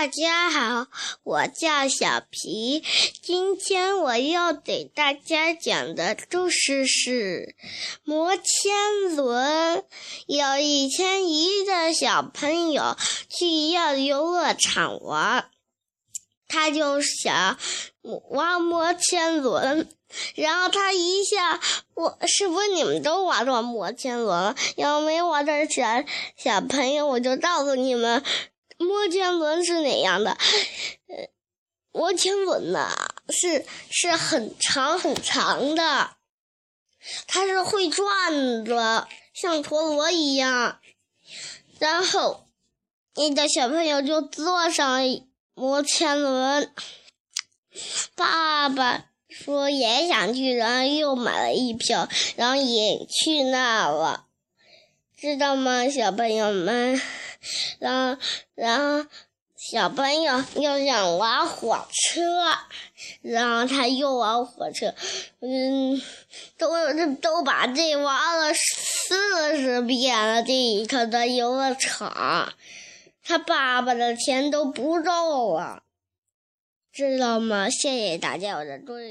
大家好，我叫小皮。今天我要给大家讲的故事是摩天轮。有一天，一个小朋友去要游乐场玩，他就想玩摩天轮。然后他一下，我是不是你们都玩过摩天轮？有没玩的小小朋友，我就告诉你们。摩天轮是哪样的？呃，摩天轮呐，是是很长很长的，它是会转的，像陀螺一样。然后，那个小朋友就坐上摩天轮，爸爸说也想去，然后又买了一票，然后也去那了，知道吗，小朋友们？然后，然后小朋友又想玩火车，然后他又玩火车，嗯，都都把这玩了四十遍了。这一个的游乐场，他爸爸的钱都不够了，知道吗？谢谢大家，我的注意。